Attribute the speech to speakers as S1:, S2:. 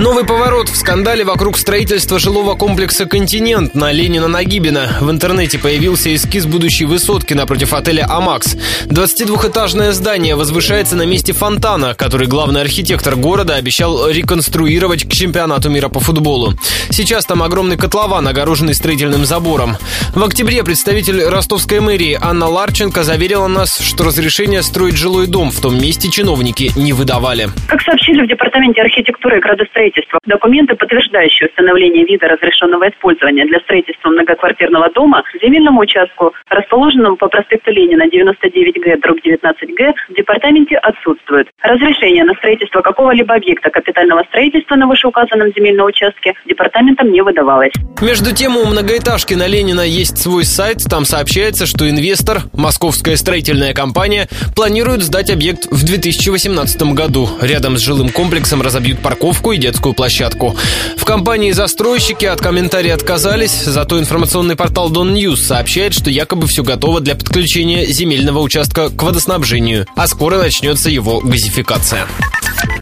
S1: Новый поворот в скандале вокруг строительства жилого комплекса «Континент» на Ленина-Нагибина. В интернете появился эскиз будущей высотки напротив отеля «Амакс». 22-этажное здание возвышается на месте фонтана, который главный архитектор города обещал реконструировать к чемпионату мира по футболу. Сейчас там огромный котлован, огороженный строительным забором. В октябре представитель ростовской мэрии Анна Ларченко заверила нас, что разрешение строить жилой дом в том месте чиновники не выдавали.
S2: Как сообщили в Департаменте архитектуры и градостроительства, строительства. Документы, подтверждающие установление вида разрешенного использования для строительства многоквартирного дома земельному участку, расположенному по проспекту Ленина 99Г, дробь 19Г, в департаменте отсутствуют. Разрешение на строительство какого-либо объекта капитального строительства на вышеуказанном земельном участке департаментом не выдавалось.
S1: Между тем, у многоэтажки на Ленина есть свой сайт. Там сообщается, что инвестор, московская строительная компания, планирует сдать объект в 2018 году. Рядом с жилым комплексом разобьют парковку и детскую детскую площадку. В компании застройщики от комментариев отказались, зато информационный портал Don News сообщает, что якобы все готово для подключения земельного участка к водоснабжению, а скоро начнется его газификация.